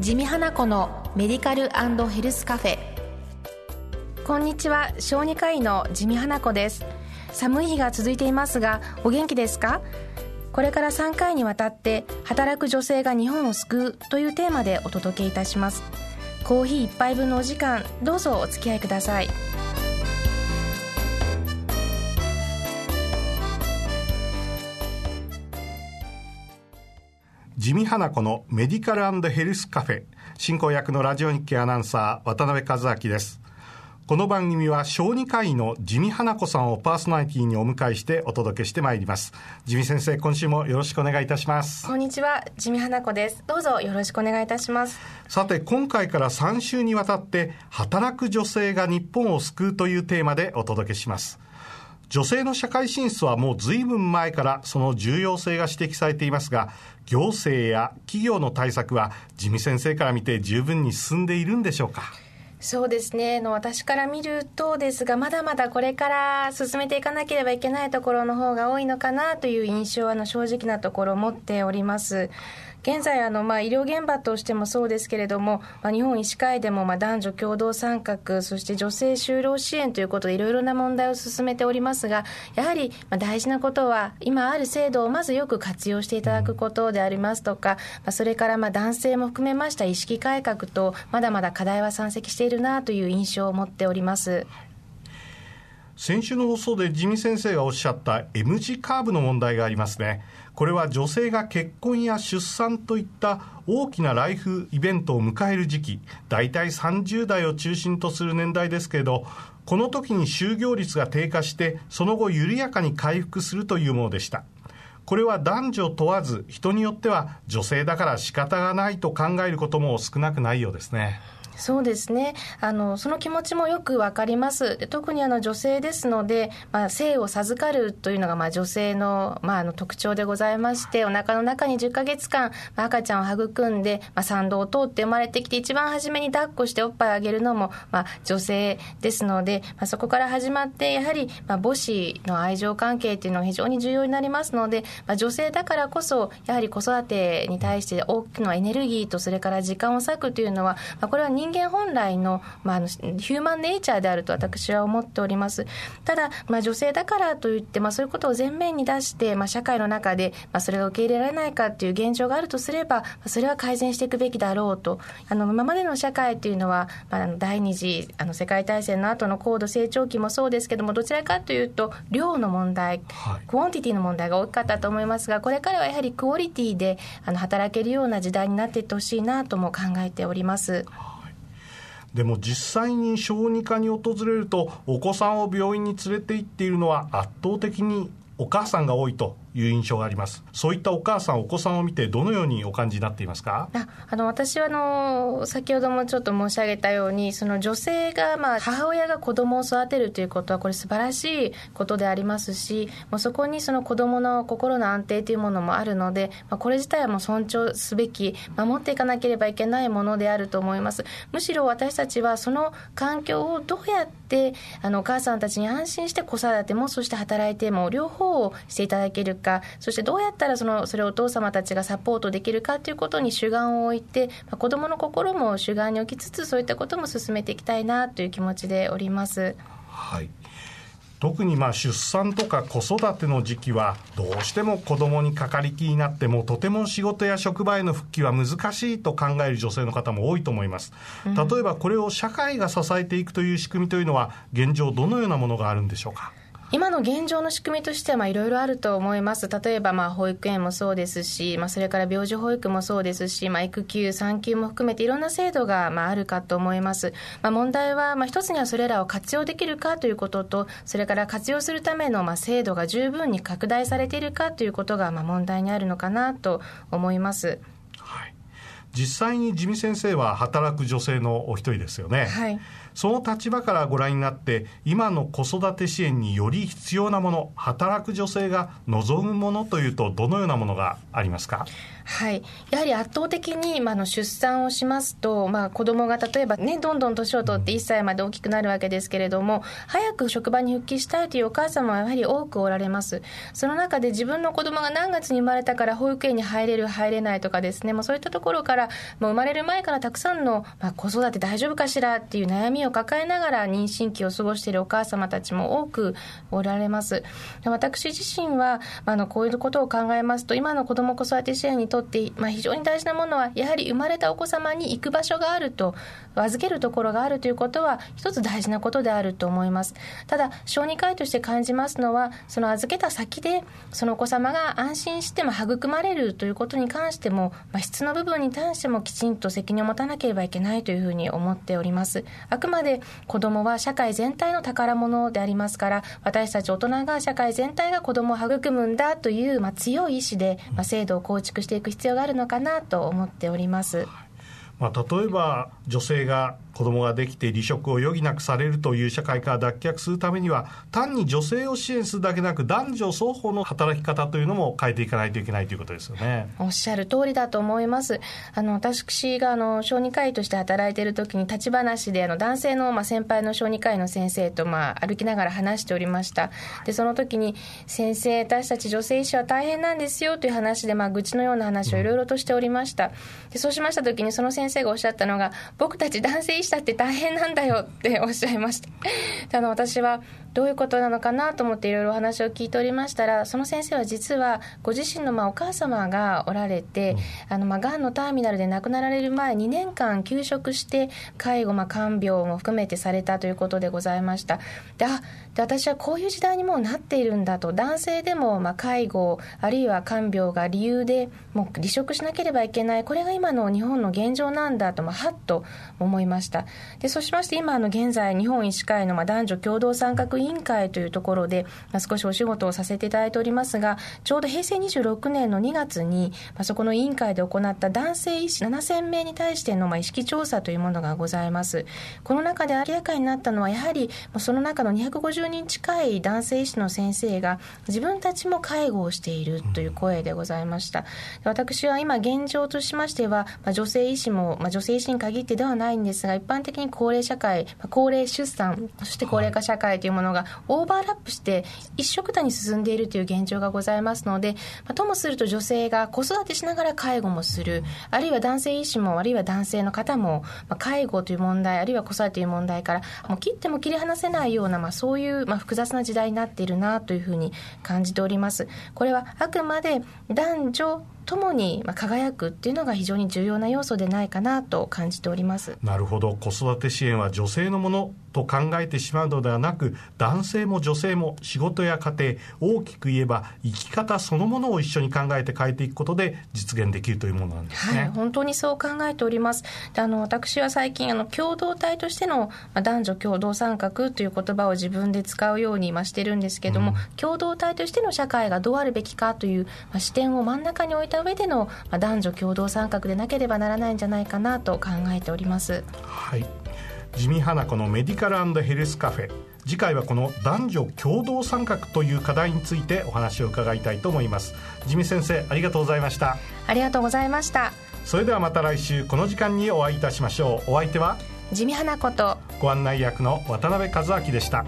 地味花子のメディカルヘルスカフェ。こんにちは。小児科医の地味花子です。寒い日が続いていますがお元気ですか？これから3回にわたって働く女性が日本を救うというテーマでお届けいたします。コーヒー1杯分のお時間どうぞお付き合いください。地味花子のメディカルヘルスカフェ進行役のラジオ日記アナウンサー渡辺和明です。この番組は小児科医の地味花子さんをパーソナリティにお迎えしてお届けしてまいります。地味先生今週もよろしくお願いいたします。こんにちは地味花子です。どうぞよろしくお願いいたします。さて今回から3週にわたって働く女性が日本を救うというテーマでお届けします女性の社会進出はもう随分前からその重要性が指摘されていますが行政や企業の対策は地味先生から見て十分に進んでいるんでしょうか？そうですねの私から見るとですがまだまだこれから進めていかなければいけないところの方が多いのかなという印象はの正直なところを持っております。現在あの、まあ、医療現場としてもそうですけれども、まあ、日本医師会でも、まあ、男女共同参画そして女性就労支援ということでいろいろな問題を進めておりますがやはり、まあ、大事なことは今ある制度をまずよく活用していただくことでありますとか、まあ、それからまあ男性も含めました意識改革とまだまだ課題は山積しているなという印象を持っております。先週の放送で地味先生がおっしゃった M 字カーブの問題がありますね。これは女性が結婚や出産といった大きなライフイベントを迎える時期、大体30代を中心とする年代ですけれど、この時に就業率が低下して、その後緩やかに回復するというものでした。これは男女問わず、人によっては女性だから仕方がないと考えることも少なくないようですね。そうですね。あのその気持ちもよくわかります。特にあの女性ですので、まあ、性を授かるというのがまあ女性の,、まあ、あの特徴でございましてお腹の中に10か月間、まあ、赤ちゃんを育んで、まあ、産道を通って生まれてきて一番初めに抱っこしておっぱいあげるのも、まあ、女性ですので、まあ、そこから始まってやはり、まあ、母子の愛情関係というのは非常に重要になりますので、まあ、女性だからこそやはり子育てに対して多くのエネルギーとそれから時間を割くというのは、まあ、これは人人間本来の,、まあ、あの human nature であると私は思っております。ただ、まあ、女性だからといって、まあ、そういうことを前面に出して、まあ、社会の中で、まあ、それが受け入れられないかという現状があるとすればそれは改善していくべきだろうと。あの今までの社会というのは、まあ、第二次あの世界大戦の後の高度成長期もそうですけどもどちらかというと量の問題、はい、 quantity の問題が大きかったと思いますがこれからはやはりクオリティであの働けるような時代になっていってほしいなとも考えております。でも実際に小児科に訪れるとお子さんを病院に連れて行っているのは圧倒的にお母さんが多いという印象があります。そういったお母さんお子さんを見てどのようにお感じになっていますか？あの私はあの先ほどもちょっと申し上げたようにその女性が、まあ、母親が子供を育てるということはこれ素晴らしいことでありますしもうそこにその子供の心の安定というものもあるので、まあ、これ自体はもう尊重すべき守っていかなければいけないものであると思います。むしろ私たちはその環境をどうやってあのお母さんたちに安心して子育てもそして働いても両方をしていただけるかそしてどうやったらそのそれをお父様たちがサポートできるかということに主眼を置いて、まあ、子どもの心も主眼に置きつつそういったことも進めていきたいなという気持ちでおります。はい。特にまあ出産とか子育ての時期はどうしても子供にかかりきになってもとても仕事や職場への復帰は難しいと考える女性の方も多いと思います。例えばこれを社会が支えていくという仕組みというのは現状どのようなものがあるんでしょうか？今の現状の仕組みとしてはいろいろあると思います。例えばまあ保育園もそうですし、まあ、それから病児保育もそうですし、まあ、育休、産休も含めていろんな制度がまああるかと思います。まあ、問題はまあ一つにはそれらを活用できるかということと、それから活用するためのまあ制度が十分に拡大されているかということがまあ問題にあるのかなと思います。はい実際に地味先生は働く女性のお一人ですよね。はい、その立場からご覧になって今の子育て支援により必要なもの働く女性が望むものというとどのようなものがありますか？はい、やはり圧倒的に、まあ、の出産をしますと、まあ、子供が例えば、ね、どんどん年を取って1歳まで大きくなるわけですけれども、早く職場に復帰したいというお母様はやはり多くおられます。その中で自分の子供が何月に生まれたから保育園に入れる、入れないとかですね、もうそういったところから、もう生まれる前からたくさんの、まあ、子育て大丈夫かしらっていう悩みを抱えながら妊娠期を過ごしているお母様たちも多くおられます。私自身は、あのこういうことを考えますと、今の子ども子育て支援にとって、まあ、非常に大事なものは、やはり生まれたお子様に行く場所があると、預けるところがあるということは、一つ大事なことであると思います。ただ、小児科医として感じますのは、その預けた先で、そのお子様が安心しても育まれるということに関しても、まあ、質の部分に対してもきちんと責任を持たなければいけないというふうに思っております。あくまで子供は社会全体の宝物でありますから、私たち大人が社会全体が子供を育むんだという、まあ、強い意志で、まあ、制度を構築していく必要があるのかなと思っております。まあ、例えば女性が子供ができて離職を余儀なくされるという社会から脱却するためには単に女性を支援するだけなく男女双方の働き方というのも変えていかないといけないということですよね。おっしゃる通りだと思いますあの私があの小児科医として働いている時に立ち話であの男性の、まあ、先輩の小児科医の先生と、まあ、歩きながら話しておりました。でその時に先生私たち女性医師は大変なんですよという話で、まあ、愚痴のような話をいろいろとしておりました。でそうしました時にその先生がおっしゃったのが僕たち男性医師だって大変なんだよっておっしゃいました。あの私はどういうことなのかなと思っていろいろお話を聞いておりましたらその先生は実はご自身のまあお母様がおられて、うん、あのまあがんのターミナルで亡くなられる前2年間休職して介護まあ看病も含めてされたということでございました。であで私はこういう時代にもうなっているんだと。男性でもまあ介護あるいは看病が理由でもう離職しなければいけない。これが今の日本の現状なんだとまあはっと思いました。でそうしまして今の現在日本医師会のまあ男女共同参画委員会というところで、まあ、少しお仕事をさせていただいておりますが、ちょうど平成26年の2月に、まあ、そこの委員会で行った男性医師7000名に対してのまあ意識調査というものがございます。この中で明らかになったのは、やはりその中の250人近い男性医師の先生が自分たちも介護をしているという声でございました。私は今現状としましては、まあ、女性医師も、まあ、女性医師に限ってではないんですが、一般的に高齢社会、まあ、高齢出産、そして高齢化社会というもののがオーバーラップして一緒くたに進んでいるという現状がございますので、まあ、ともすると女性が子育てしながら介護もするあるいは男性医師もあるいは男性の方も、まあ、介護という問題あるいは子育てという問題からもう切っても切り離せないような、まあ、そういう、まあ、複雑な時代になっているなというふうに感じております。これはあくまで男女ともに輝くっていうのが非常に重要な要素でないかなと感じております。なるほど。子育て支援は女性のものと考えてしまうのではなく男性も女性も仕事や家庭大きく言えば生き方そのものを一緒に考えて変えていくことで実現できるというものなんですね、はい、本当にそう考えております。であの私は最近あの共同体としての、まあ、男女共同参画という言葉を自分で使うようにましてるんですけども、うん、共同体としての社会がどうあるべきかという、まあ、視点を真ん中に置いた上での、まあ、男女共同参画でなければならないんじゃないかなと考えております。はい。地味花子のメディカルヘルスカフェ。次回はこの男女共同参画という課題についてお話を伺いたいと思います。地味先生ありがとうございました。ありがとうございました。それではまた来週この時間にお会いいたしましょう。お相手は？地味花子と。ご案内役の渡辺和明でした